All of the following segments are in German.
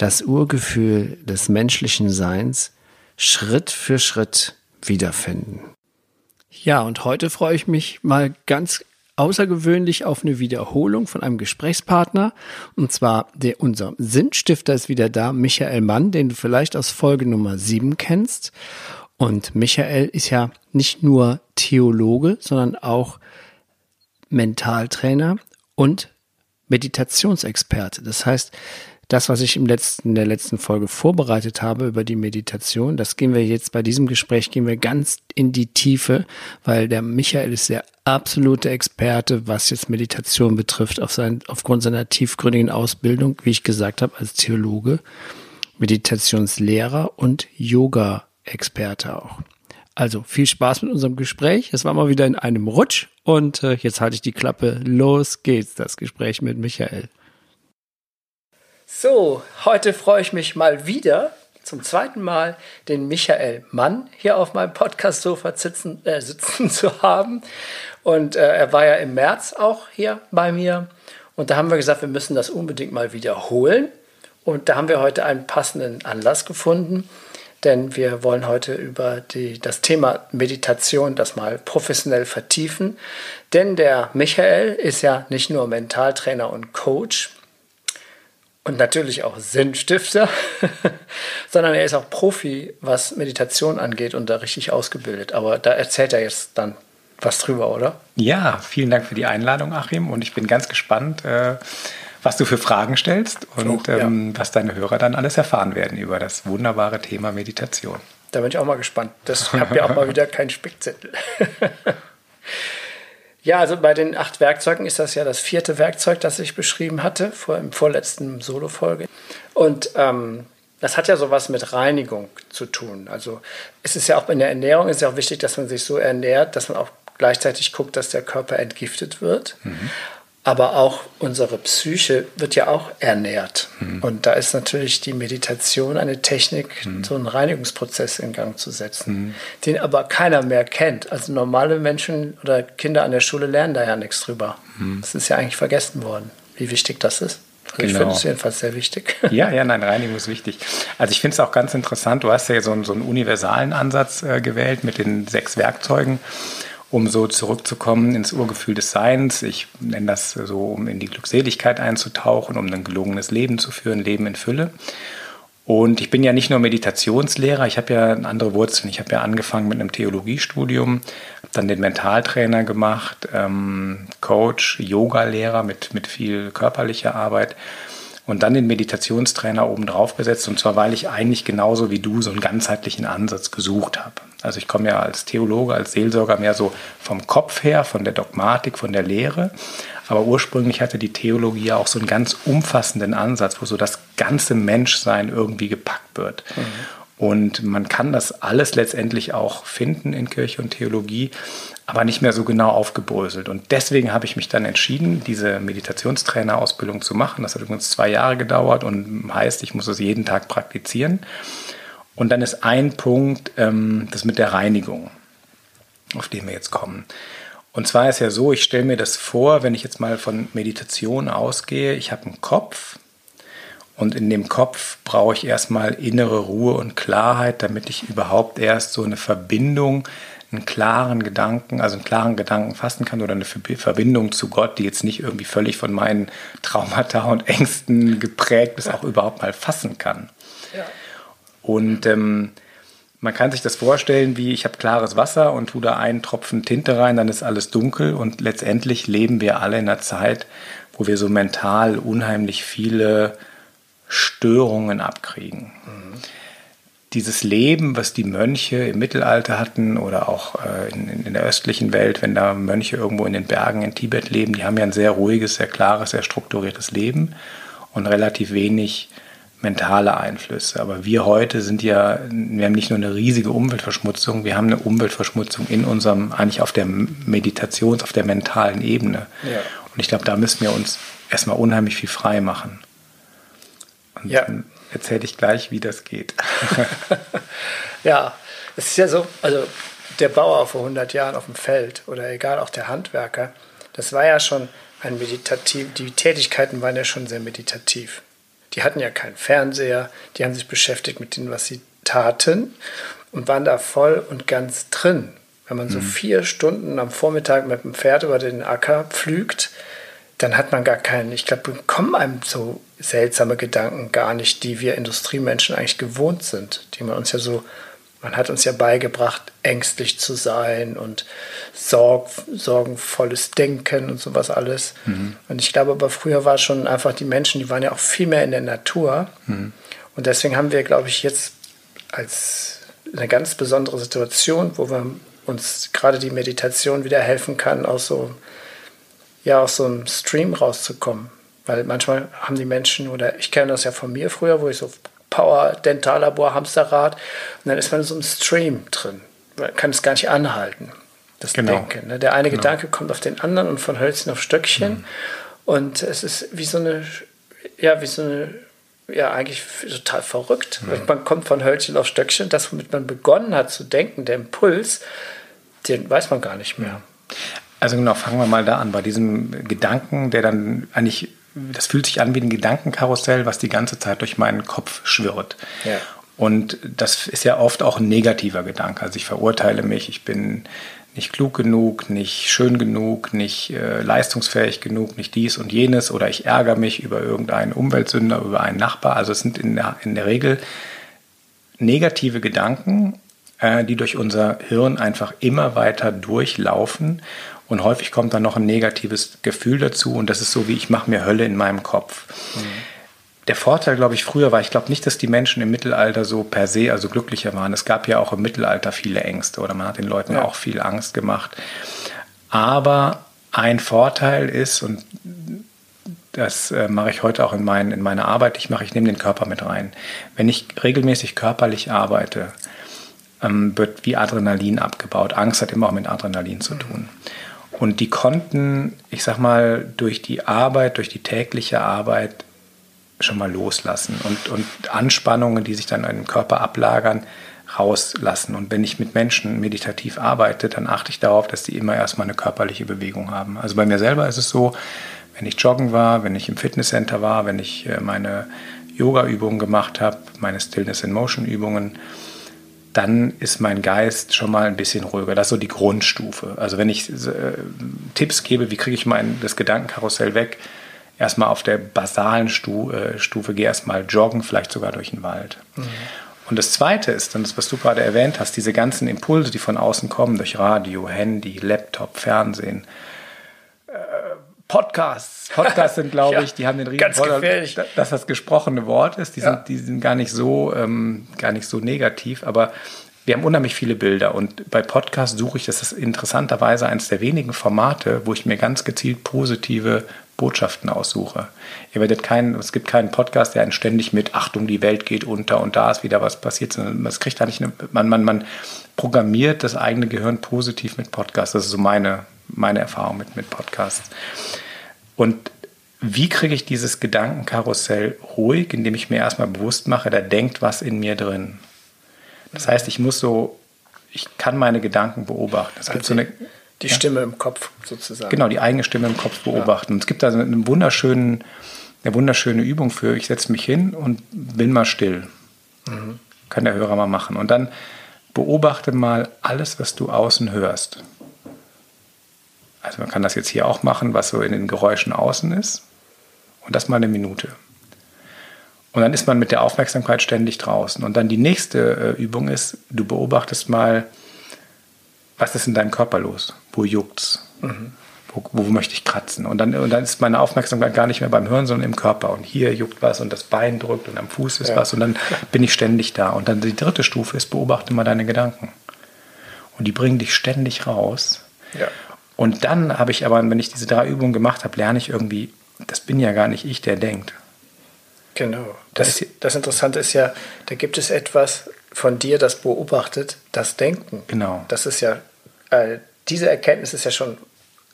das Urgefühl des menschlichen Seins Schritt für Schritt wiederfinden. Ja, und heute freue ich mich mal ganz außergewöhnlich auf eine Wiederholung von einem Gesprächspartner. Und zwar der, unser Sinnstifter ist wieder da, Michael Mann, den du vielleicht aus Folge Nummer 7 kennst. Und Michael ist ja nicht nur Theologe, sondern auch Mentaltrainer und Meditationsexperte. Das heißt, das, was ich im letzten, in der letzten Folge vorbereitet habe über die Meditation, das gehen wir jetzt bei diesem Gespräch, gehen wir ganz in die Tiefe, weil der Michael ist der absolute Experte, was jetzt Meditation betrifft, auf sein, aufgrund seiner tiefgründigen Ausbildung, wie ich gesagt habe, als Theologe, Meditationslehrer und Yoga-Experte auch. Also viel Spaß mit unserem Gespräch. Es war mal wieder in einem Rutsch und äh, jetzt halte ich die Klappe. Los geht's, das Gespräch mit Michael. So, heute freue ich mich mal wieder zum zweiten Mal den Michael Mann hier auf meinem Podcast-Sofa sitzen, äh, sitzen zu haben. Und äh, er war ja im März auch hier bei mir. Und da haben wir gesagt, wir müssen das unbedingt mal wiederholen. Und da haben wir heute einen passenden Anlass gefunden, denn wir wollen heute über die, das Thema Meditation das mal professionell vertiefen. Denn der Michael ist ja nicht nur Mentaltrainer und Coach, und natürlich auch Sinnstifter, sondern er ist auch Profi, was Meditation angeht und da richtig ausgebildet. Aber da erzählt er jetzt dann was drüber, oder? Ja, vielen Dank für die Einladung, Achim. Und ich bin ganz gespannt, äh, was du für Fragen stellst und oh, ja. ähm, was deine Hörer dann alles erfahren werden über das wunderbare Thema Meditation. Da bin ich auch mal gespannt. Das habe ja auch mal wieder keinen Spickzettel. Ja, also bei den acht Werkzeugen ist das ja das vierte Werkzeug, das ich beschrieben hatte, vor, im vorletzten Solo-Folge. Und ähm, das hat ja sowas mit Reinigung zu tun. Also es ist ja auch in der Ernährung ist ja auch wichtig, dass man sich so ernährt, dass man auch gleichzeitig guckt, dass der Körper entgiftet wird. Mhm aber auch unsere Psyche wird ja auch ernährt. Mhm. Und da ist natürlich die Meditation eine Technik, mhm. so einen Reinigungsprozess in Gang zu setzen, mhm. den aber keiner mehr kennt. Also normale Menschen oder Kinder an der Schule lernen da ja nichts drüber. Mhm. Das ist ja eigentlich vergessen worden, wie wichtig das ist. Also genau. ich finde es jedenfalls sehr wichtig. Ja, ja, nein, Reinigung ist wichtig. Also ich finde es auch ganz interessant, du hast ja so einen, so einen universalen Ansatz äh, gewählt mit den sechs Werkzeugen um so zurückzukommen ins Urgefühl des Seins. Ich nenne das so, um in die Glückseligkeit einzutauchen, um ein gelungenes Leben zu führen, Leben in Fülle. Und ich bin ja nicht nur Meditationslehrer, ich habe ja andere Wurzeln. Ich habe ja angefangen mit einem Theologiestudium, habe dann den Mentaltrainer gemacht, ähm, Coach, Yoga-Lehrer mit, mit viel körperlicher Arbeit und dann den Meditationstrainer oben drauf gesetzt. Und zwar, weil ich eigentlich genauso wie du so einen ganzheitlichen Ansatz gesucht habe. Also ich komme ja als Theologe, als Seelsorger mehr so vom Kopf her, von der Dogmatik, von der Lehre. Aber ursprünglich hatte die Theologie ja auch so einen ganz umfassenden Ansatz, wo so das ganze Menschsein irgendwie gepackt wird. Mhm. Und man kann das alles letztendlich auch finden in Kirche und Theologie, aber nicht mehr so genau aufgebröselt. Und deswegen habe ich mich dann entschieden, diese Meditationstrainerausbildung zu machen. Das hat übrigens zwei Jahre gedauert und heißt, ich muss es jeden Tag praktizieren. Und dann ist ein Punkt ähm, das mit der Reinigung, auf den wir jetzt kommen. Und zwar ist ja so, ich stelle mir das vor, wenn ich jetzt mal von Meditation ausgehe, ich habe einen Kopf, und in dem Kopf brauche ich erstmal innere Ruhe und Klarheit, damit ich überhaupt erst so eine Verbindung, einen klaren Gedanken, also einen klaren Gedanken fassen kann oder eine Verbindung zu Gott, die jetzt nicht irgendwie völlig von meinen Traumata und Ängsten geprägt ist, auch überhaupt mal fassen kann. Ja. Und ähm, man kann sich das vorstellen, wie ich habe klares Wasser und tue da einen Tropfen Tinte rein, dann ist alles dunkel und letztendlich leben wir alle in einer Zeit, wo wir so mental unheimlich viele Störungen abkriegen. Mhm. Dieses Leben, was die Mönche im Mittelalter hatten oder auch äh, in, in, der östlichen Welt, wenn da Mönche irgendwo in den Bergen in Tibet leben, die haben ja ein sehr ruhiges, sehr klares, sehr strukturiertes Leben und relativ wenig mentale Einflüsse. Aber wir heute sind ja, wir haben nicht nur eine riesige Umweltverschmutzung, wir haben eine Umweltverschmutzung in unserem, eigentlich auf der Meditations-, auf der mentalen Ebene. Ja. Und ich glaube, da müssen wir uns erstmal unheimlich viel frei machen. Und ja. dann erzähle ich gleich, wie das geht. ja, es ist ja so, also der Bauer vor 100 Jahren auf dem Feld oder egal, auch der Handwerker, das war ja schon ein meditativ, die Tätigkeiten waren ja schon sehr meditativ. Die hatten ja keinen Fernseher, die haben sich beschäftigt mit dem, was sie taten und waren da voll und ganz drin. Wenn man so mhm. vier Stunden am Vormittag mit dem Pferd über den Acker pflügt, dann hat man gar keinen, ich glaube, kommen einem so seltsame Gedanken gar nicht, die wir Industriemenschen eigentlich gewohnt sind, die man uns ja so man hat uns ja beigebracht, ängstlich zu sein und sorg, sorgenvolles Denken und sowas alles. Mhm. Und ich glaube aber früher war schon einfach die Menschen, die waren ja auch viel mehr in der Natur. Mhm. Und deswegen haben wir, glaube ich, jetzt als eine ganz besondere Situation, wo wir uns gerade die Meditation wieder helfen kann, aus so, ja, aus so einem Stream rauszukommen. Weil manchmal haben die Menschen, oder ich kenne das ja von mir früher, wo ich so Power Dentallabor Hamsterrad. Und dann ist man in so einem Stream drin. Man kann es gar nicht anhalten, das genau. Denken. Ne? Der eine genau. Gedanke kommt auf den anderen und von Hölzchen auf Stöckchen. Mhm. Und es ist wie so eine, ja, wie so eine, ja, eigentlich total verrückt. Mhm. Man kommt von Hölzchen auf Stöckchen. Das, womit man begonnen hat zu denken, der Impuls, den weiß man gar nicht mehr. Also genau, fangen wir mal da an, bei diesem Gedanken, der dann eigentlich das fühlt sich an wie ein Gedankenkarussell, was die ganze Zeit durch meinen Kopf schwirrt. Ja. Und das ist ja oft auch ein negativer Gedanke. Also ich verurteile mich, ich bin nicht klug genug, nicht schön genug, nicht äh, leistungsfähig genug, nicht dies und jenes oder ich ärgere mich über irgendeinen Umweltsünder, über einen Nachbar. Also es sind in der, in der Regel negative Gedanken, äh, die durch unser Hirn einfach immer weiter durchlaufen und häufig kommt dann noch ein negatives Gefühl dazu und das ist so wie ich mache mir Hölle in meinem Kopf. Mhm. Der Vorteil, glaube ich, früher war, ich glaube nicht, dass die Menschen im Mittelalter so per se also glücklicher waren. Es gab ja auch im Mittelalter viele Ängste oder man hat den Leuten ja. auch viel Angst gemacht. Aber ein Vorteil ist, und das äh, mache ich heute auch in, mein, in meiner Arbeit, ich mache, ich nehme den Körper mit rein. Wenn ich regelmäßig körperlich arbeite, ähm, wird wie Adrenalin abgebaut. Angst hat immer auch mit Adrenalin zu tun. Und die konnten, ich sag mal, durch die Arbeit, durch die tägliche Arbeit schon mal loslassen und, und Anspannungen, die sich dann im Körper ablagern, rauslassen. Und wenn ich mit Menschen meditativ arbeite, dann achte ich darauf, dass die immer erstmal eine körperliche Bewegung haben. Also bei mir selber ist es so, wenn ich joggen war, wenn ich im Fitnesscenter war, wenn ich äh, meine Yoga-Übungen gemacht habe, meine Stillness in Motion Übungen, dann ist mein Geist schon mal ein bisschen ruhiger. Das ist so die Grundstufe. Also wenn ich äh, Tipps gebe, wie kriege ich mein das Gedankenkarussell weg, erstmal auf der basalen Stu, äh, Stufe, gehe erstmal joggen, vielleicht sogar durch den Wald. Mhm. Und das Zweite ist dann das, was du gerade erwähnt hast, diese ganzen Impulse, die von außen kommen, durch Radio, Handy, Laptop, Fernsehen, äh, Podcasts. Podcasts sind, glaube ja, ich, die haben den riesen Vorteil, dass das gesprochene Wort ist. Die, ja. sind, die sind gar nicht so, ähm, gar nicht so negativ, aber wir haben unheimlich viele Bilder und bei Podcasts suche ich, das ist interessanterweise eines der wenigen Formate, wo ich mir ganz gezielt positive Botschaften aussuche. Ihr werdet keinen, es gibt keinen Podcast, der einen ständig mit Achtung, die Welt geht unter und da ist wieder was passiert, sondern man kriegt da nicht eine, man, man, man programmiert das eigene Gehirn positiv mit Podcasts. Das ist so meine, meine Erfahrung mit, mit Podcasts. Und wie kriege ich dieses Gedankenkarussell ruhig, indem ich mir erstmal bewusst mache, da denkt was in mir drin. Das heißt, ich muss so, ich kann meine Gedanken beobachten. Es also gibt so eine, die ja? Stimme im Kopf sozusagen. Genau, die eigene Stimme im Kopf beobachten. Ja. Und es gibt da eine, wunderschönen, eine wunderschöne Übung für, ich setze mich hin und bin mal still. Mhm. Kann der Hörer mal machen. Und dann beobachte mal alles, was du außen hörst. Also man kann das jetzt hier auch machen, was so in den Geräuschen außen ist. Und das mal eine Minute. Und dann ist man mit der Aufmerksamkeit ständig draußen. Und dann die nächste äh, Übung ist, du beobachtest mal, was ist in deinem Körper los? Wo juckt's? Mhm. Wo, wo, möchte ich kratzen? Und dann, und dann ist meine Aufmerksamkeit gar nicht mehr beim Hören, sondern im Körper. Und hier juckt was und das Bein drückt und am Fuß ist ja. was. Und dann bin ich ständig da. Und dann die dritte Stufe ist, beobachte mal deine Gedanken. Und die bringen dich ständig raus. Ja. Und dann habe ich aber, wenn ich diese drei Übungen gemacht habe, lerne ich irgendwie, das bin ja gar nicht ich, der denkt. Genau. Das, das Interessante ist ja, da gibt es etwas von dir, das beobachtet, das Denken. Genau. Das ist ja, äh, diese Erkenntnis ist ja schon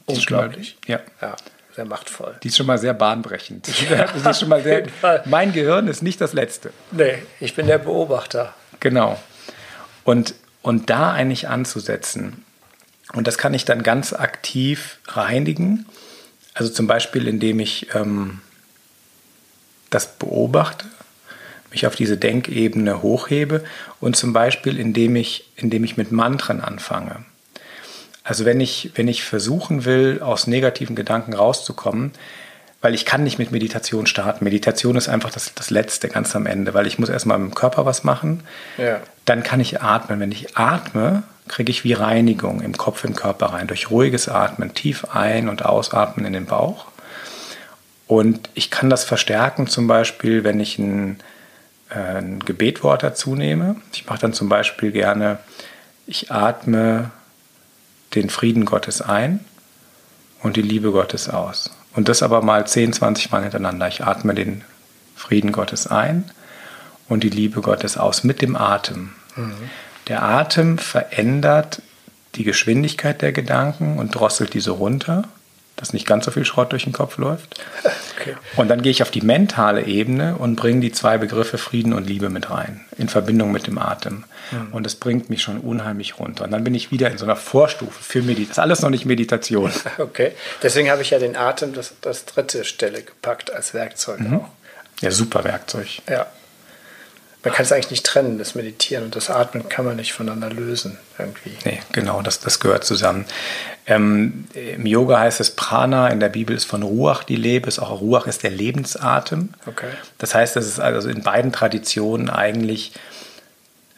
unglaublich. ja. ja. Sehr machtvoll. Die ist schon mal sehr bahnbrechend. Ja, das ist schon mal sehr, mein Gehirn ist nicht das Letzte. Nee, ich bin der Beobachter. Genau. Und, und da eigentlich anzusetzen. Und das kann ich dann ganz aktiv reinigen. Also zum Beispiel, indem ich ähm, das beobachte, mich auf diese Denkebene hochhebe und zum Beispiel, indem ich, indem ich mit Mantren anfange. Also wenn ich, wenn ich versuchen will, aus negativen Gedanken rauszukommen, weil ich kann nicht mit Meditation starten. Meditation ist einfach das, das Letzte ganz am Ende, weil ich muss erstmal im Körper was machen. Ja. Dann kann ich atmen. Wenn ich atme, kriege ich wie Reinigung im Kopf, im Körper rein. Durch ruhiges Atmen, tief ein- und ausatmen in den Bauch. Und ich kann das verstärken, zum Beispiel, wenn ich ein, äh, ein Gebetwort dazu nehme. Ich mache dann zum Beispiel gerne, ich atme den Frieden Gottes ein und die Liebe Gottes aus. Und das aber mal 10, 20 Mal hintereinander. Ich atme den Frieden Gottes ein und die Liebe Gottes aus mit dem Atem. Mhm. Der Atem verändert die Geschwindigkeit der Gedanken und drosselt diese runter, dass nicht ganz so viel Schrott durch den Kopf läuft. Okay. Und dann gehe ich auf die mentale Ebene und bringe die zwei Begriffe Frieden und Liebe mit rein, in Verbindung mit dem Atem. Mhm. Und das bringt mich schon unheimlich runter. Und dann bin ich wieder in so einer Vorstufe für Meditation. Das ist alles noch nicht Meditation. Okay, deswegen habe ich ja den Atem, das, das dritte Stelle gepackt als Werkzeug mhm. Ja, super Werkzeug. Ja. Man kann es eigentlich nicht trennen, das Meditieren und das Atmen kann man nicht voneinander lösen irgendwie. Nee, genau, das, das gehört zusammen. Ähm, Im Yoga heißt es Prana, in der Bibel ist von Ruach die Lebe, ist auch Ruach ist der Lebensatem. Okay. Das heißt, das ist also in beiden Traditionen eigentlich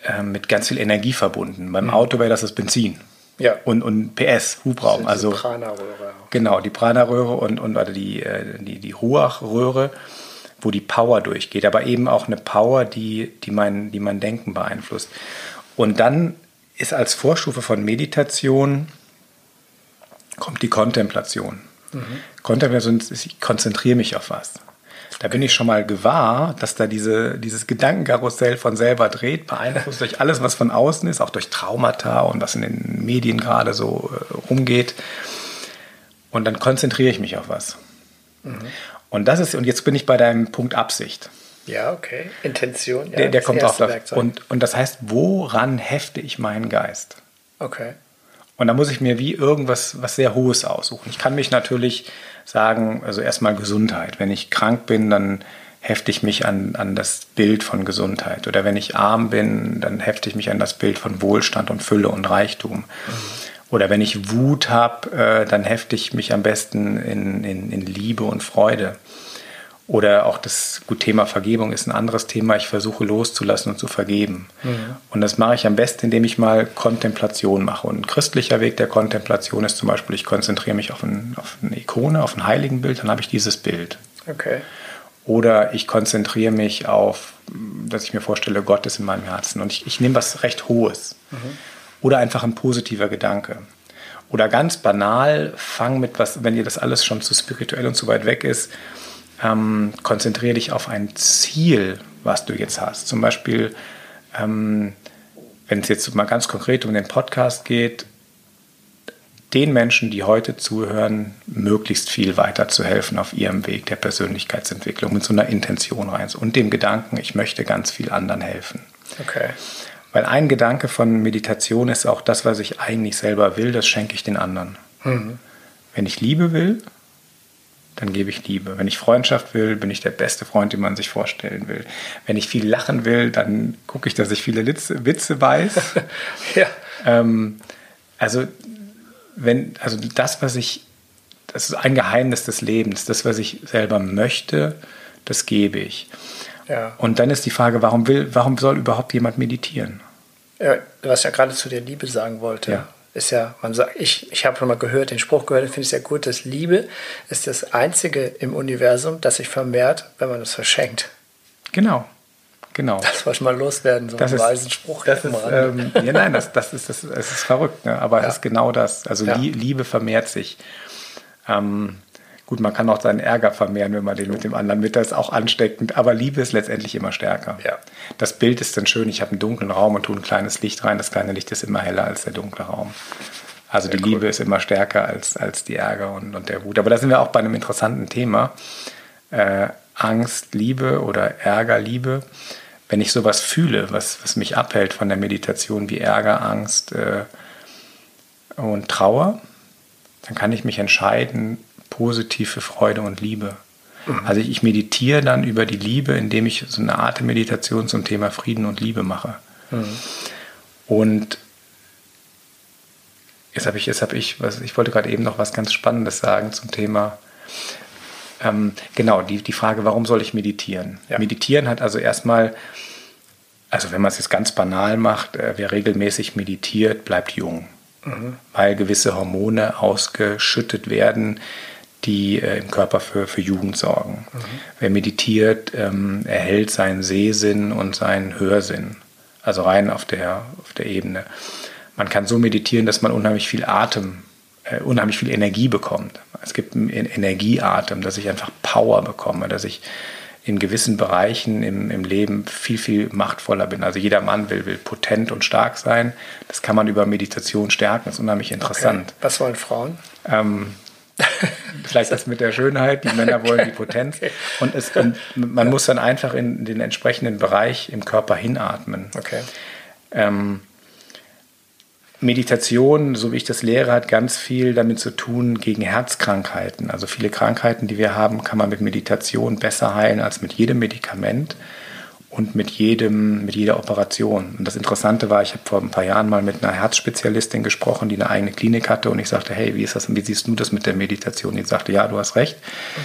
äh, mit ganz viel Energie verbunden. Beim mhm. Auto wäre das das Benzin. Ja. Und, und PS, Hubraum. Also, Prana-Röhre. Genau, die Prana-Röhre und, und also die, äh, die, die Ruach-Röhre, wo die Power durchgeht, aber eben auch eine Power, die, die, mein, die mein Denken beeinflusst. Und dann ist als Vorstufe von Meditation kommt die Kontemplation. Mhm. Kontemplation ist, ich konzentriere mich auf was. Da bin ich schon mal gewahr, dass da diese, dieses Gedankenkarussell von selber dreht, beeinflusst durch alles, was von außen ist, auch durch Traumata und was in den Medien gerade so äh, rumgeht. Und dann konzentriere ich mich auf was. Mhm. Und das ist, und jetzt bin ich bei deinem Punkt Absicht. Ja, okay. Intention. Ja, der, der kommt auch da. Und, und das heißt, woran hefte ich meinen Geist? Okay. Und da muss ich mir wie irgendwas was sehr Hohes aussuchen. Ich kann mich natürlich sagen, also erstmal Gesundheit. Wenn ich krank bin, dann hefte ich mich an, an das Bild von Gesundheit. Oder wenn ich arm bin, dann hefte ich mich an das Bild von Wohlstand und Fülle und Reichtum. Mhm. Oder wenn ich Wut habe, äh, dann hefte ich mich am besten in, in, in Liebe und Freude. Oder auch das gut Thema Vergebung ist ein anderes Thema. Ich versuche loszulassen und zu vergeben. Mhm. Und das mache ich am besten, indem ich mal Kontemplation mache. Und ein christlicher Weg der Kontemplation ist zum Beispiel, ich konzentriere mich auf, ein, auf eine Ikone, auf ein Heiligenbild, dann habe ich dieses Bild. Okay. Oder ich konzentriere mich auf, dass ich mir vorstelle, Gott ist in meinem Herzen. Und ich, ich nehme was recht Hohes. Mhm. Oder einfach ein positiver Gedanke. Oder ganz banal, fang mit was, wenn dir das alles schon zu spirituell und zu weit weg ist, ähm, konzentriere dich auf ein Ziel, was du jetzt hast. Zum Beispiel, ähm, wenn es jetzt mal ganz konkret um den Podcast geht, den Menschen, die heute zuhören, möglichst viel weiterzuhelfen auf ihrem Weg der Persönlichkeitsentwicklung mit so einer Intention rein und dem Gedanken, ich möchte ganz viel anderen helfen. Okay. Weil ein Gedanke von Meditation ist auch das, was ich eigentlich selber will, das schenke ich den anderen. Mhm. Wenn ich Liebe will, dann gebe ich Liebe. Wenn ich Freundschaft will, bin ich der beste Freund, den man sich vorstellen will. Wenn ich viel lachen will, dann gucke ich, dass ich viele Litze, Witze weiß. ja. Ähm, also, wenn, also das, was ich, das ist ein Geheimnis des Lebens. Das, was ich selber möchte, das gebe ich. Ja. Und dann ist die Frage, warum will, warum soll überhaupt jemand meditieren? Ja, was ich ja gerade zu der Liebe sagen wollte. Ja ist ja, man sagt, ich, ich habe schon mal gehört, den Spruch gehört, den finde ich sehr gut, dass Liebe ist das Einzige im Universum, das sich vermehrt, wenn man es verschenkt. Genau. Genau. Das wollte ich mal loswerden, so das ist, weisen Spruch. Das ist, ähm, ja, nein, das, das, ist, das, das ist verrückt, ne? aber ja. es ist genau das. Also ja. Liebe vermehrt sich. Ähm, Gut, man kann auch seinen Ärger vermehren, wenn man den mit dem anderen mit, das ist auch ansteckend, aber Liebe ist letztendlich immer stärker. Ja. Das Bild ist dann schön, ich habe einen dunklen Raum und tue ein kleines Licht rein, das kleine Licht ist immer heller als der dunkle Raum. Also Sehr die cool. Liebe ist immer stärker als, als die Ärger und, und der Wut. Aber da sind wir auch bei einem interessanten Thema. Äh, Angst, Liebe oder Ärger, Liebe. Wenn ich sowas fühle, was, was mich abhält von der Meditation wie Ärger, Angst äh, und Trauer, dann kann ich mich entscheiden, positiv für Freude und Liebe. Mhm. Also ich, ich meditiere dann über die Liebe, indem ich so eine Art Meditation zum Thema Frieden und Liebe mache. Mhm. Und jetzt habe ich, jetzt habe ich, was, ich wollte gerade eben noch was ganz Spannendes sagen zum Thema. Ähm, genau, die, die Frage, warum soll ich meditieren? Ja. Meditieren hat also erstmal, also wenn man es jetzt ganz banal macht, äh, wer regelmäßig meditiert, bleibt jung. Mhm. Weil gewisse Hormone ausgeschüttet werden, die äh, im Körper für, für Jugend sorgen. Mhm. Wer meditiert, ähm, erhält seinen Sehsinn und seinen Hörsinn. Also rein auf der, auf der Ebene. Man kann so meditieren, dass man unheimlich viel Atem, äh, unheimlich viel Energie bekommt. Es gibt einen Energieatem, dass ich einfach Power bekomme, dass ich in gewissen Bereichen im, im Leben viel, viel machtvoller bin. Also jeder Mann will, will potent und stark sein. Das kann man über Meditation stärken. Das ist unheimlich interessant. Okay. Was wollen Frauen? Ähm, Vielleicht das mit der Schönheit, die Männer wollen die Potenz. Und, es, und man muss dann einfach in den entsprechenden Bereich im Körper hinatmen. Okay. Ähm, Meditation, so wie ich das lehre, hat ganz viel damit zu tun gegen Herzkrankheiten. Also viele Krankheiten, die wir haben, kann man mit Meditation besser heilen als mit jedem Medikament und mit jedem, mit jeder Operation. Und das Interessante war, ich habe vor ein paar Jahren mal mit einer Herzspezialistin gesprochen, die eine eigene Klinik hatte, und ich sagte, hey, wie ist das, wie siehst du das mit der Meditation? Die sagte, ja, du hast recht.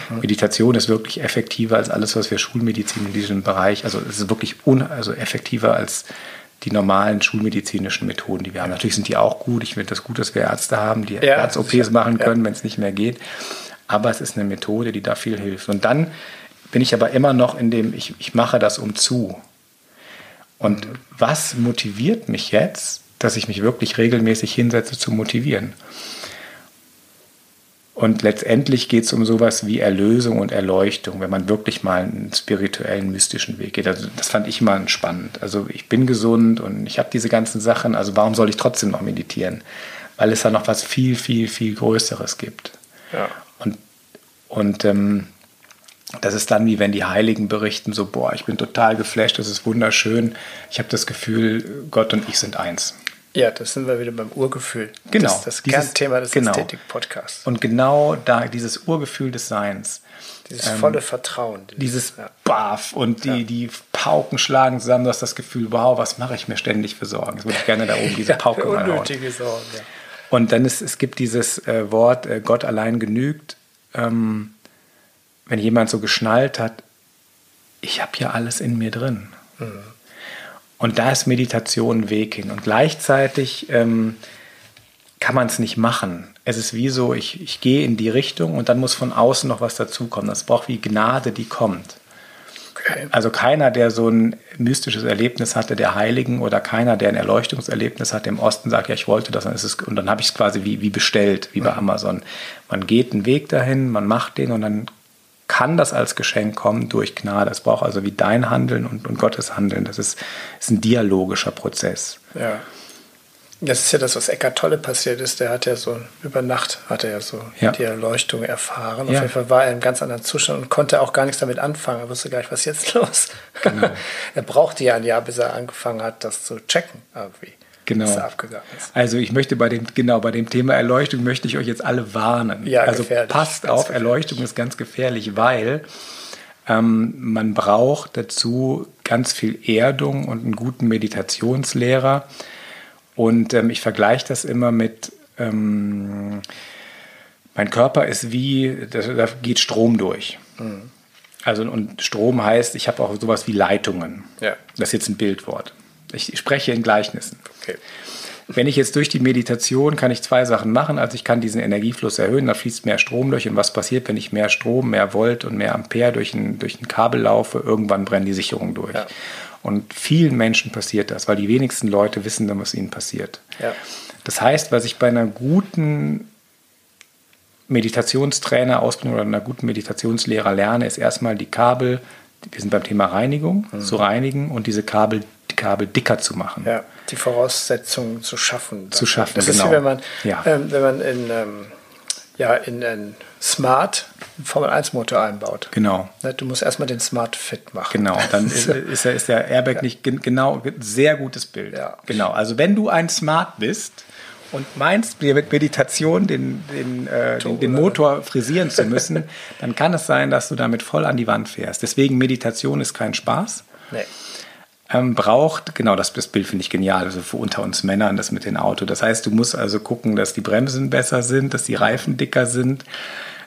Mhm. Meditation ist wirklich effektiver als alles, was wir Schulmedizin in diesem Bereich, also es ist wirklich un, also effektiver als die normalen schulmedizinischen Methoden, die wir haben. Natürlich sind die auch gut. Ich finde das gut, dass wir Ärzte haben, die ja, Herz-OPs machen können, ja. wenn es nicht mehr geht. Aber es ist eine Methode, die da viel hilft. Und dann bin ich aber immer noch in dem, ich, ich mache das um zu. Und was motiviert mich jetzt, dass ich mich wirklich regelmäßig hinsetze zu motivieren? Und letztendlich geht es um sowas wie Erlösung und Erleuchtung, wenn man wirklich mal einen spirituellen, mystischen Weg geht. Also das fand ich immer spannend. Also ich bin gesund und ich habe diese ganzen Sachen, also warum soll ich trotzdem noch meditieren? Weil es da noch was viel, viel, viel Größeres gibt. Ja. Und, und ähm, das ist dann wie wenn die Heiligen berichten, so, boah, ich bin total geflasht, das ist wunderschön. Ich habe das Gefühl, Gott und ich sind eins. Ja, das sind wir wieder beim Urgefühl. Genau. Das, das dieses, Kernthema des genau. Ästhetik-Podcasts. Und genau da, dieses Urgefühl des Seins. Dieses ähm, volle Vertrauen. Dieses ja. Baff und die, ja. die Pauken schlagen zusammen. Du hast das Gefühl, wow, was mache ich mir ständig für Sorgen? Das würde ich gerne da oben diese Pauke ja, mal Unnötige Sorgen, ja. Und dann ist, es gibt dieses äh, Wort, äh, Gott allein genügt. Ähm, wenn jemand so geschnallt hat, ich habe ja alles in mir drin. Mhm. Und da ist Meditation ein Weg hin. Und gleichzeitig ähm, kann man es nicht machen. Es ist wie so, ich, ich gehe in die Richtung und dann muss von außen noch was dazukommen. Das braucht wie Gnade, die kommt. Okay. Also keiner, der so ein mystisches Erlebnis hatte, der Heiligen, oder keiner, der ein Erleuchtungserlebnis hatte im Osten, sagt, ja, ich wollte das, und, es und dann habe ich es quasi wie, wie bestellt, wie bei mhm. Amazon. Man geht einen Weg dahin, man macht den und dann kann das als Geschenk kommen durch Gnade. Es braucht also wie dein Handeln und, und Gottes Handeln. Das ist, ist ein dialogischer Prozess. Ja. Das ist ja das, was Eckart Tolle passiert ist. Der hat ja so über Nacht hat er ja so ja. die Erleuchtung erfahren. Auf ja. jeden Fall war er in einem ganz anderen Zustand und konnte auch gar nichts damit anfangen. Er wusste gar nicht, was jetzt los. Genau. er brauchte ja ein Jahr, bis er angefangen hat, das zu checken irgendwie. Genau. Er abgegangen ist. Also ich möchte bei dem, genau, bei dem Thema Erleuchtung möchte ich euch jetzt alle warnen. Ja, also passt auf, gefährlich. Erleuchtung ist ganz gefährlich, weil ähm, man braucht dazu ganz viel Erdung und einen guten Meditationslehrer. Und ähm, ich vergleiche das immer mit, ähm, mein Körper ist wie, da geht Strom durch. Mhm. Also und Strom heißt, ich habe auch sowas wie Leitungen. Ja. Das ist jetzt ein Bildwort. Ich spreche in Gleichnissen. Okay. Wenn ich jetzt durch die Meditation kann ich zwei Sachen machen. Also ich kann diesen Energiefluss erhöhen, da fließt mehr Strom durch. Und was passiert, wenn ich mehr Strom, mehr Volt und mehr Ampere durch ein, durch ein Kabel laufe? Irgendwann brennen die Sicherungen durch. Ja. Und vielen Menschen passiert das, weil die wenigsten Leute wissen dann, was ihnen passiert. Ja. Das heißt, was ich bei einer guten Meditationstrainer, Ausbildung oder einer guten Meditationslehrer lerne, ist erstmal die Kabel, wir sind beim Thema Reinigung, mhm. zu reinigen und diese Kabel, Kabel dicker zu machen. Ja, die Voraussetzungen zu schaffen. Zu schaffen, das genau. ist wie wenn man, ja. ähm, wenn man in, ähm, ja, in ein Smart Formel 1 Motor einbaut. Genau. Ne, du musst erstmal den Smart fit machen. Genau, dann ist, ist der Airbag ja. nicht genau, sehr gutes Bild. Ja. Genau, also wenn du ein Smart bist, und meinst, mit Meditation den, den, äh, den, den, Motor frisieren zu müssen, dann kann es sein, dass du damit voll an die Wand fährst. Deswegen Meditation ist kein Spaß. Nee. Ähm, braucht, genau, das, das Bild finde ich genial, also für unter uns Männern, das mit dem Auto. Das heißt, du musst also gucken, dass die Bremsen besser sind, dass die Reifen dicker sind,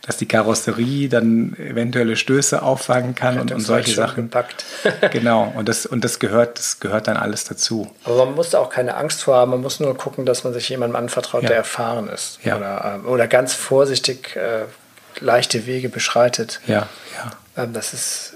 dass die Karosserie dann eventuelle Stöße auffangen kann und, und solche Sachen. Gepackt. genau, und das, und das gehört, das gehört dann alles dazu. Aber man muss da auch keine Angst vor haben, man muss nur gucken, dass man sich jemandem anvertraut, ja. der erfahren ist. Ja. Oder, ähm, oder ganz vorsichtig äh, leichte Wege beschreitet. Ja, ja. Ähm, das ist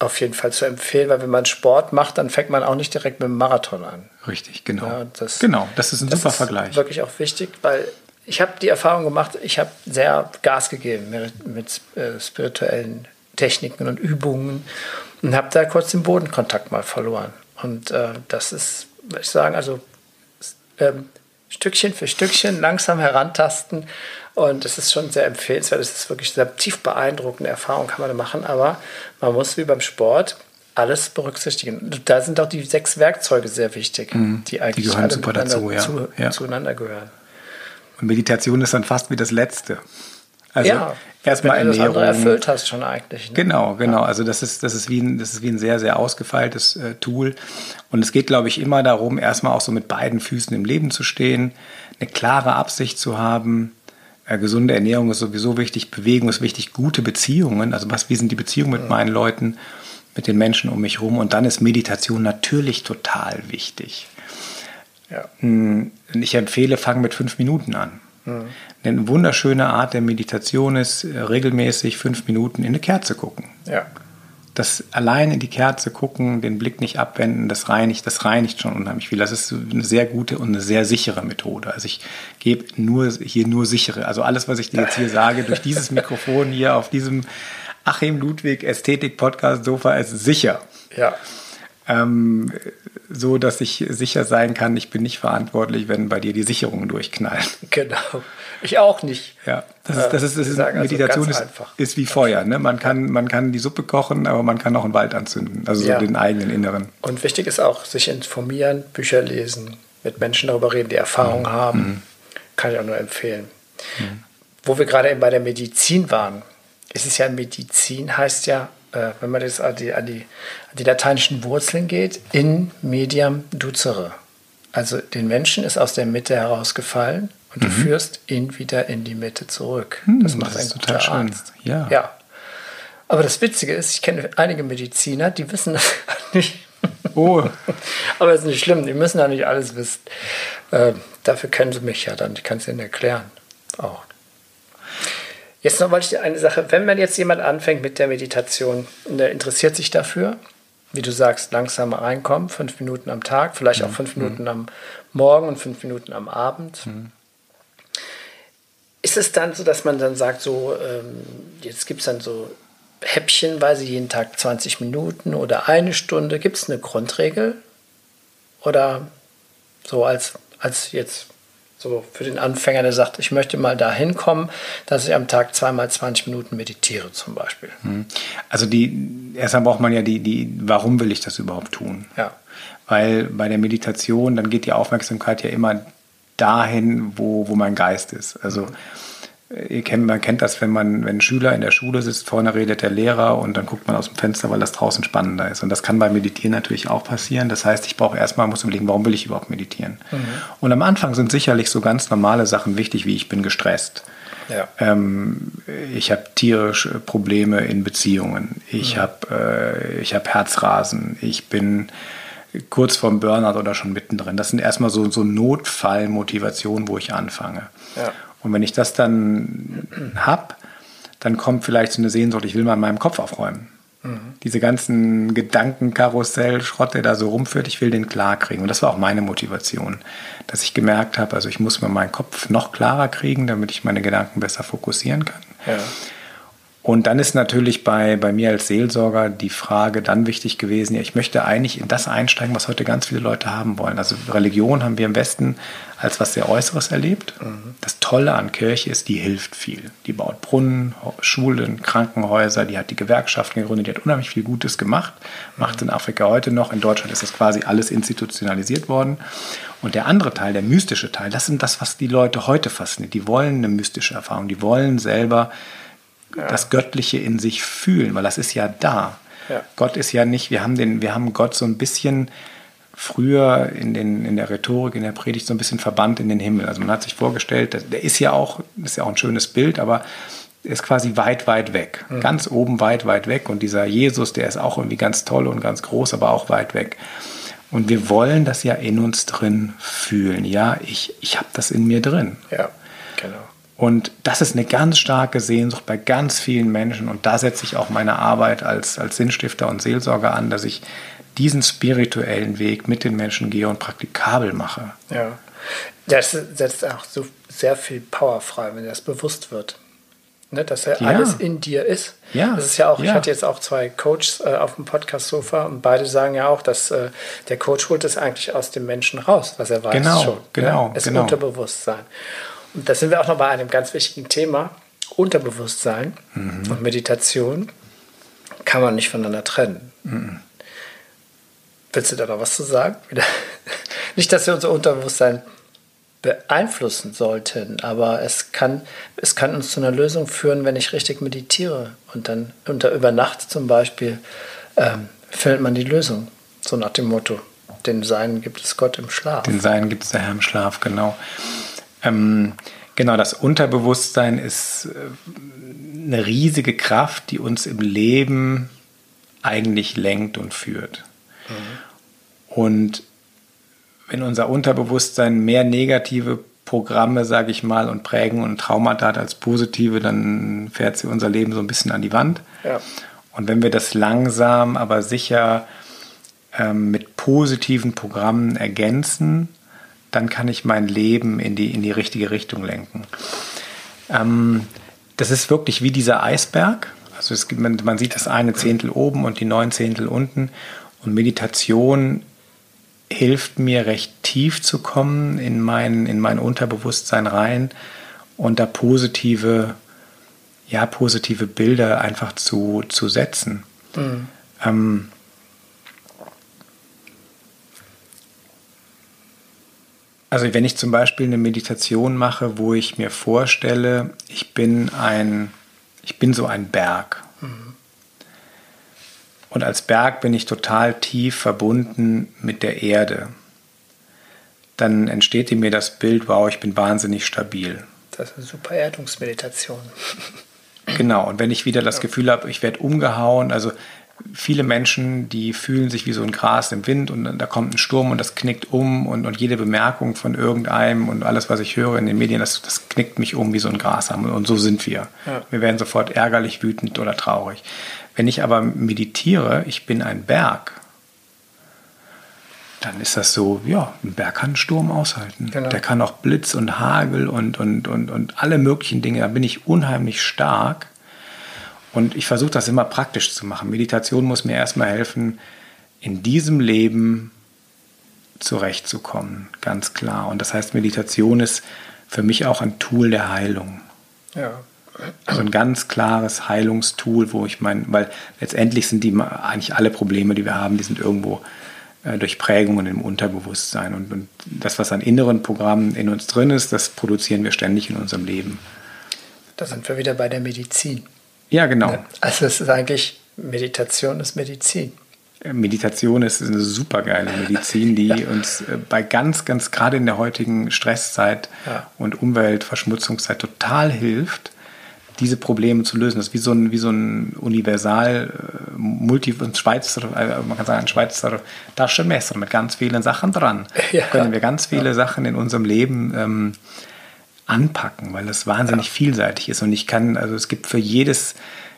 auf jeden Fall zu empfehlen, weil wenn man Sport macht, dann fängt man auch nicht direkt mit dem Marathon an. Richtig, genau. Ja, das, genau, das ist ein das super ist Vergleich. Wirklich auch wichtig, weil ich habe die Erfahrung gemacht, ich habe sehr Gas gegeben mit, mit äh, spirituellen Techniken und Übungen und habe da kurz den Bodenkontakt mal verloren. Und äh, das ist, würde ich sagen, also ähm, Stückchen für Stückchen langsam herantasten. Und es ist schon sehr empfehlenswert. Es ist wirklich eine tief beeindruckende Erfahrung, kann man da machen. Aber man muss wie beim Sport alles berücksichtigen. Da sind auch die sechs Werkzeuge sehr wichtig, mhm. die eigentlich die alle dazu, ja. Zu, ja. zueinander gehören. Und Meditation ist dann fast wie das Letzte. Also ja, erstmal wenn du Ernährung. das erfüllt hast schon eigentlich. Ne? Genau, genau. Also das ist, das, ist wie ein, das ist wie ein sehr, sehr ausgefeiltes äh, Tool. Und es geht, glaube ich, immer darum, erstmal auch so mit beiden Füßen im Leben zu stehen, eine klare Absicht zu haben. Äh, gesunde Ernährung ist sowieso wichtig, Bewegung ist wichtig, gute Beziehungen. Also was, wie sind die Beziehungen mit meinen Leuten, mit den Menschen um mich herum? Und dann ist Meditation natürlich total wichtig. Ja. Hm, ich empfehle, fang mit fünf Minuten an. Mhm. Eine wunderschöne Art der Meditation ist, äh, regelmäßig fünf Minuten in eine Kerze gucken. Ja. Das allein in die Kerze gucken, den Blick nicht abwenden, das reinigt, das reinigt schon unheimlich viel. Das ist eine sehr gute und eine sehr sichere Methode. Also ich gebe nur hier nur sichere. Also alles, was ich dir jetzt hier sage, durch dieses Mikrofon hier auf diesem Achim Ludwig Ästhetik Podcast Sofa ist sicher. Ja. Ähm, so dass ich sicher sein kann, ich bin nicht verantwortlich, wenn bei dir die Sicherungen durchknallen. Genau. Ich auch nicht. Ja, das ist, das ist, das ist sagen, also Meditation also ist, ist, wie Feuer. Ne? Man, kann, man kann die Suppe kochen, aber man kann auch einen Wald anzünden. Also ja. so den eigenen Inneren. Und wichtig ist auch, sich informieren, Bücher lesen, mit Menschen darüber reden, die Erfahrung mhm. haben. Mhm. Kann ich auch nur empfehlen. Mhm. Wo wir gerade eben bei der Medizin waren, ist es ja Medizin, heißt ja äh, wenn man jetzt an die, an, die, an die lateinischen Wurzeln geht, in mediam ducere. Also den Menschen ist aus der Mitte herausgefallen und mhm. du führst ihn wieder in die Mitte zurück. Hm, das macht das ein guter schön. Arzt. Ja. ja. Aber das Witzige ist, ich kenne einige Mediziner, die wissen das nicht. Oh. Aber es ist nicht schlimm, die müssen ja nicht alles wissen. Äh, dafür kennen sie mich ja dann, ich kann es ihnen erklären. Auch. Jetzt noch wollte ich dir eine Sache, wenn man jetzt jemand anfängt mit der Meditation und der interessiert sich dafür, wie du sagst, langsam reinkommen, fünf Minuten am Tag, vielleicht auch mhm. fünf Minuten am Morgen und fünf Minuten am Abend. Mhm. Ist es dann so, dass man dann sagt, so, ähm, jetzt gibt es dann so häppchenweise jeden Tag 20 Minuten oder eine Stunde? Gibt es eine Grundregel? Oder so als, als jetzt so für den Anfänger, der sagt, ich möchte mal dahin kommen, dass ich am Tag zweimal 20 Minuten meditiere zum Beispiel. Hm. Also die, erstmal braucht man ja die, die, warum will ich das überhaupt tun? Ja. Weil bei der Meditation, dann geht die Aufmerksamkeit ja immer dahin, wo, wo mein Geist ist. Also mhm man kennt das, wenn man, wenn ein Schüler in der Schule sitzt, vorne redet der Lehrer und dann guckt man aus dem Fenster, weil das draußen spannender ist. Und das kann beim Meditieren natürlich auch passieren. Das heißt, ich brauche erstmal, muss überlegen, warum will ich überhaupt meditieren? Mhm. Und am Anfang sind sicherlich so ganz normale Sachen wichtig, wie ich bin gestresst. Ja. Ähm, ich habe tierische Probleme in Beziehungen. Ich mhm. habe äh, hab Herzrasen. Ich bin kurz vorm Burnout oder schon mittendrin. Das sind erstmal so, so Notfallmotivationen, wo ich anfange. Ja. Und wenn ich das dann habe, dann kommt vielleicht so eine Sehnsucht, ich will mal in meinem Kopf aufräumen. Mhm. Diese ganzen Gedankenkarussell, Schrott, der da so rumführt, ich will den klar kriegen. Und das war auch meine Motivation, dass ich gemerkt habe, also ich muss mir meinen Kopf noch klarer kriegen, damit ich meine Gedanken besser fokussieren kann. Ja. Und dann ist natürlich bei, bei mir als Seelsorger die Frage dann wichtig gewesen, ja, ich möchte eigentlich in das einsteigen, was heute ganz viele Leute haben wollen. Also Religion haben wir im Westen als was sehr Äußeres erlebt. Mhm. Das Tolle an Kirche ist, die hilft viel. Die baut Brunnen, Schulen, Krankenhäuser, die hat die Gewerkschaften gegründet, die hat unheimlich viel Gutes gemacht, macht in Afrika heute noch. In Deutschland ist das quasi alles institutionalisiert worden. Und der andere Teil, der mystische Teil, das sind das, was die Leute heute fasziniert. Die wollen eine mystische Erfahrung, die wollen selber ja. das Göttliche in sich fühlen, weil das ist ja da. Ja. Gott ist ja nicht, wir haben, den, wir haben Gott so ein bisschen früher in, den, in der Rhetorik, in der Predigt so ein bisschen verbannt in den Himmel. Also man hat sich vorgestellt, der ist ja auch, ist ja auch ein schönes Bild, aber er ist quasi weit, weit weg. Mhm. Ganz oben weit, weit weg. Und dieser Jesus, der ist auch irgendwie ganz toll und ganz groß, aber auch weit weg. Und wir wollen das ja in uns drin fühlen. Ja, ich, ich habe das in mir drin. Ja, genau. Und das ist eine ganz starke Sehnsucht bei ganz vielen Menschen. Und da setze ich auch meine Arbeit als, als Sinnstifter und Seelsorger an, dass ich diesen spirituellen Weg mit den Menschen gehe und praktikabel mache. Ja, das setzt auch so sehr viel Power frei, wenn das bewusst wird. Ne, dass ja, alles in dir ist. Ja. Das ist ja auch, ja. ich hatte jetzt auch zwei Coaches äh, auf dem Podcast-Sofa und beide sagen ja auch, dass äh, der Coach holt es eigentlich aus dem Menschen raus, was er weiß genau, schon. Genau, ja? Es genau. Unterbewusstsein. Und da sind wir auch noch bei einem ganz wichtigen Thema. Unterbewusstsein mhm. und Meditation kann man nicht voneinander trennen. Mhm. Willst du da noch was zu sagen? nicht, dass wir unser Unterbewusstsein beeinflussen sollten, aber es kann, es kann uns zu einer Lösung führen, wenn ich richtig meditiere und dann unter über Nacht zum Beispiel ähm, findet man die Lösung. So nach dem Motto, den Sein gibt es Gott im Schlaf. Den Sein gibt es der Herr im Schlaf, genau. Ähm, genau, das Unterbewusstsein ist äh, eine riesige Kraft, die uns im Leben eigentlich lenkt und führt. Mhm. Und wenn unser Unterbewusstsein mehr negative Programme, sage ich mal, und Prägen und Traumata hat als positive, dann fährt sie unser Leben so ein bisschen an die Wand. Ja. Und wenn wir das langsam, aber sicher ähm, mit positiven Programmen ergänzen, dann kann ich mein Leben in die, in die richtige Richtung lenken. Ähm, das ist wirklich wie dieser Eisberg. Also es gibt, man, man sieht das eine Zehntel oben und die neun Zehntel unten. Und Meditation hilft mir recht tief zu kommen in mein, in mein Unterbewusstsein rein und da positive, ja, positive Bilder einfach zu, zu setzen. Mhm. Ähm, Also wenn ich zum Beispiel eine Meditation mache, wo ich mir vorstelle, ich bin ein, ich bin so ein Berg. Mhm. Und als Berg bin ich total tief verbunden mit der Erde. Dann entsteht in mir das Bild, wow, ich bin wahnsinnig stabil. Das ist eine super Erdungsmeditation. Genau, und wenn ich wieder das Gefühl habe, ich werde umgehauen, also viele Menschen, die fühlen sich wie so ein Gras im Wind und da kommt ein Sturm und das knickt um und, und jede Bemerkung von irgendeinem und alles, was ich höre in den Medien, das, das knickt mich um wie so ein Grashalm und so sind wir. Ja. Wir werden sofort ärgerlich, wütend oder traurig. Wenn ich aber meditiere, ich bin ein Berg, dann ist das so, ja, ein Berg kann einen Sturm aushalten. Genau. Der kann auch Blitz und Hagel und, und, und, und alle möglichen Dinge. Da bin ich unheimlich stark und ich versuche das immer praktisch zu machen. Meditation muss mir erstmal helfen, in diesem Leben zurechtzukommen, ganz klar. Und das heißt, Meditation ist für mich auch ein Tool der Heilung. Ja. Also ein ganz klares Heilungstool, wo ich meine, weil letztendlich sind die eigentlich alle Probleme, die wir haben, die sind irgendwo äh, durch Prägungen im Unterbewusstsein. Und, und das, was an inneren Programmen in uns drin ist, das produzieren wir ständig in unserem Leben. Da sind wir wieder bei der Medizin. Ja, genau. Also es ist eigentlich, Meditation ist Medizin. Äh, Meditation ist eine supergeile Medizin, die ja. uns äh, bei ganz, ganz, gerade in der heutigen Stresszeit ja. und Umweltverschmutzungszeit total hilft, diese Probleme zu lösen. Das ist wie so ein, wie so ein universal, äh, multi, ein Schweizer, man kann sagen, ein Schweizer Taschenmesser mit ganz vielen Sachen dran. Ja. Können wir ganz viele Sachen in unserem Leben ähm, anpacken, weil das wahnsinnig ja. vielseitig ist. Und ich kann, also es gibt für jedes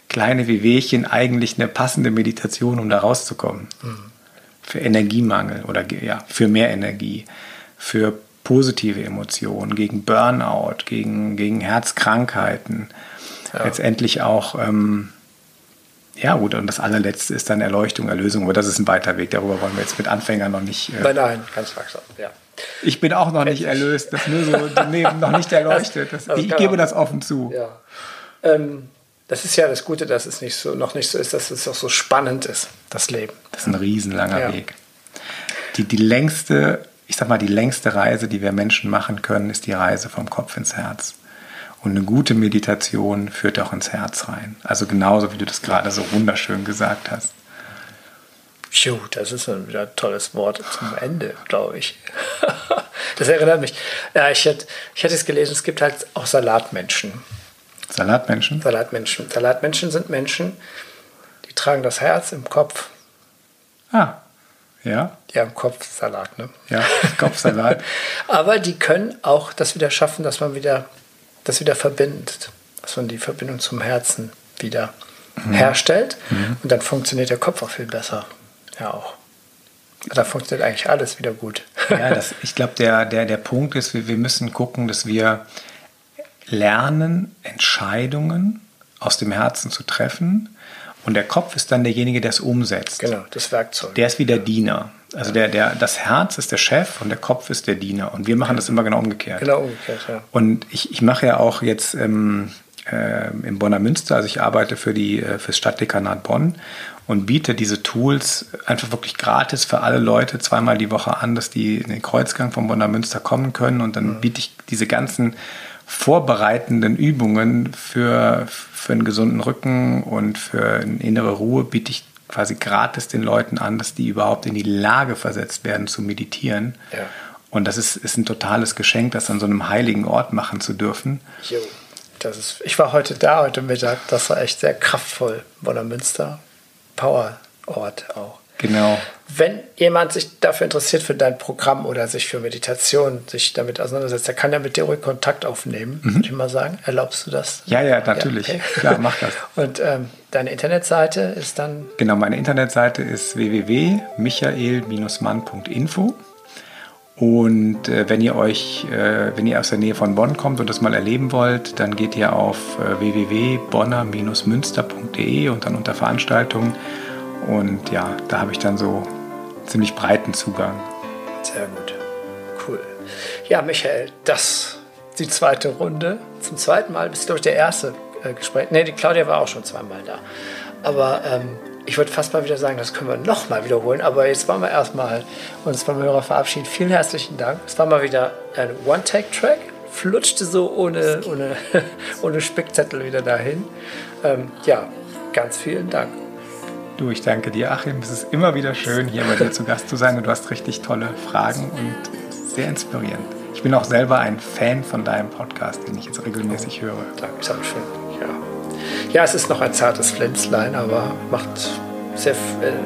kleine Wehwehchen eigentlich eine passende Meditation, um da rauszukommen. Mhm. Für Energiemangel oder ja, für mehr Energie, für positive Emotionen, gegen Burnout, gegen, gegen Herzkrankheiten. Ja. Letztendlich auch, ähm, ja gut, und das allerletzte ist dann Erleuchtung, Erlösung, aber das ist ein weiter Weg, darüber wollen wir jetzt mit Anfängern noch nicht. Äh, nein, nein, ganz langsam, ja. Ich bin auch noch nicht erlöst, das nur so daneben, noch nicht erleuchtet. Das, ich gebe das offen zu. Ja. Ähm, das ist ja das Gute, dass es nicht so, noch nicht so ist, dass es auch so spannend ist, das Leben. Das ist ein riesenlanger ja. Weg. Die, die längste, ich sag mal, die längste Reise, die wir Menschen machen können, ist die Reise vom Kopf ins Herz. Und eine gute Meditation führt auch ins Herz rein. Also genauso, wie du das gerade so wunderschön gesagt hast. Phew, das ist ein wieder tolles Wort zum Ende, glaube ich. das erinnert mich. Ja, ich hätte, ich hätte es gelesen, es gibt halt auch Salatmenschen. Salatmenschen? Salatmenschen. Salatmenschen sind Menschen, die tragen das Herz im Kopf. Ah, ja. Ja, im Kopf Salat, ne? Ja, Kopfsalat. Aber die können auch das wieder schaffen, dass man wieder das wieder verbindet. Dass man die Verbindung zum Herzen wieder mhm. herstellt. Mhm. Und dann funktioniert der Kopf auch viel besser ja auch. Da funktioniert eigentlich alles wieder gut. Ja, das, ich glaube, der, der, der Punkt ist, wir, wir müssen gucken, dass wir lernen, Entscheidungen aus dem Herzen zu treffen. Und der Kopf ist dann derjenige, der es umsetzt. Genau, das Werkzeug. Der ist wie der Diener. Also der, der, das Herz ist der Chef und der Kopf ist der Diener. Und wir machen das immer genau umgekehrt. Genau umgekehrt, ja. Und ich, ich mache ja auch jetzt ähm, äh, im Bonner Münster, also ich arbeite für, die, äh, für das Stadtdekanat Bonn und biete diese Tools einfach wirklich gratis für alle Leute zweimal die Woche an, dass die in den Kreuzgang vom Bonner Münster kommen können. Und dann mhm. biete ich diese ganzen vorbereitenden Übungen für, für einen gesunden Rücken und für eine innere Ruhe, biete ich quasi gratis den Leuten an, dass die überhaupt in die Lage versetzt werden zu meditieren. Ja. Und das ist, ist ein totales Geschenk, das an so einem heiligen Ort machen zu dürfen. Jo, das ist, ich war heute da, heute Mittag. Das war echt sehr kraftvoll. Bonner Münster. Powerort auch. Genau. Wenn jemand sich dafür interessiert für dein Programm oder sich für Meditation sich damit auseinandersetzt, der kann ja mit dir ruhig Kontakt aufnehmen, mhm. würde ich mal sagen. Erlaubst du das? Ja, ja, natürlich. Ja, okay. Klar, mach das. Und ähm, deine Internetseite ist dann? Genau, meine Internetseite ist www.michael-mann.info. Und äh, wenn ihr euch, äh, wenn ihr aus der Nähe von Bonn kommt und das mal erleben wollt, dann geht ihr auf äh, www.bonner-münster.de und dann unter Veranstaltungen. Und ja, da habe ich dann so ziemlich breiten Zugang. Sehr gut. Cool. Ja, Michael, das die zweite Runde. Zum zweiten Mal bist du, glaube ich, der erste äh, Gespräch. Ne, die Claudia war auch schon zweimal da. Aber ähm, ich würde fast mal wieder sagen, das können wir nochmal wiederholen, aber jetzt wollen wir erstmal uns vom Hörer verabschieden. Vielen herzlichen Dank. Es war mal wieder ein One-Take-Track, flutschte so ohne, ohne, ohne Spickzettel wieder dahin. Ähm, ja, ganz vielen Dank. Du, ich danke dir, Achim. Es ist immer wieder schön, hier bei dir zu Gast zu sein und du hast richtig tolle Fragen und sehr inspirierend. Ich bin auch selber ein Fan von deinem Podcast, den ich jetzt regelmäßig höre. Danke, schön. Ja, es ist noch ein zartes Pflänzlein, aber macht sehr,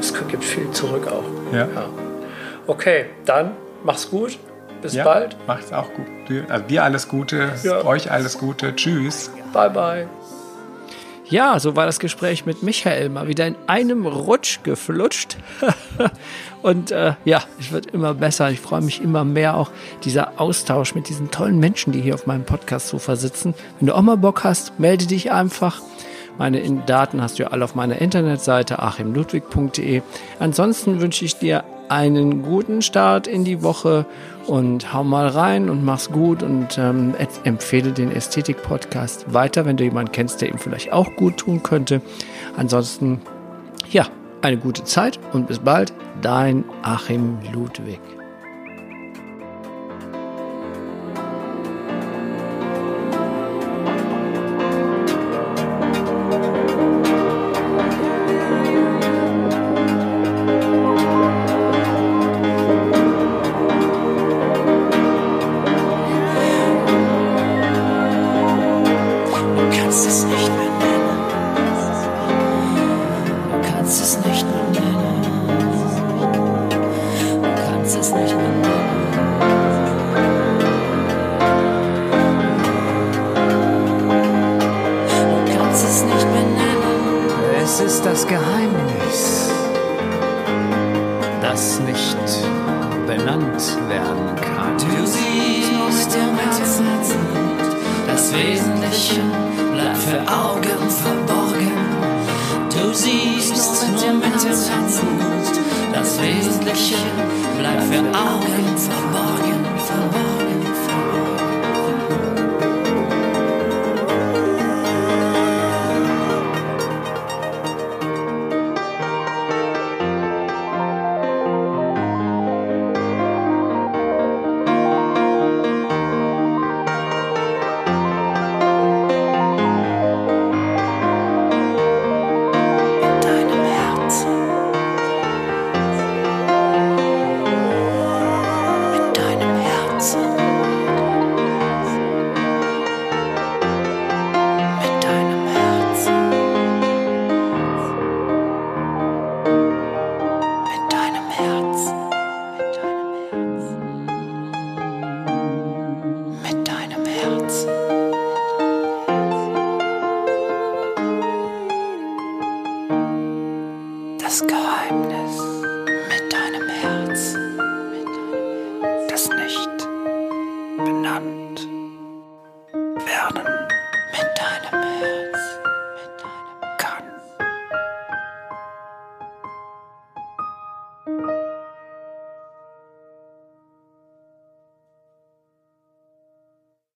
es gibt viel zurück auch. Ja. ja. Okay, dann mach's gut. Bis ja, bald. Macht's auch gut. Also dir alles Gute, ja. euch alles Gute. Tschüss. Bye, bye. Ja, so war das Gespräch mit Michael mal wieder in einem Rutsch geflutscht. Und äh, ja, es wird immer besser. Ich freue mich immer mehr auch dieser Austausch mit diesen tollen Menschen, die hier auf meinem Podcast-Sofa sitzen. Wenn du auch mal Bock hast, melde dich einfach. Meine Daten hast du ja alle auf meiner Internetseite achimludwig.de. Ansonsten wünsche ich dir einen guten Start in die Woche und hau mal rein und mach's gut und ähm, empfehle den Ästhetik-Podcast weiter, wenn du jemanden kennst, der ihm vielleicht auch gut tun könnte. Ansonsten, ja, eine gute Zeit und bis bald, dein Achim Ludwig.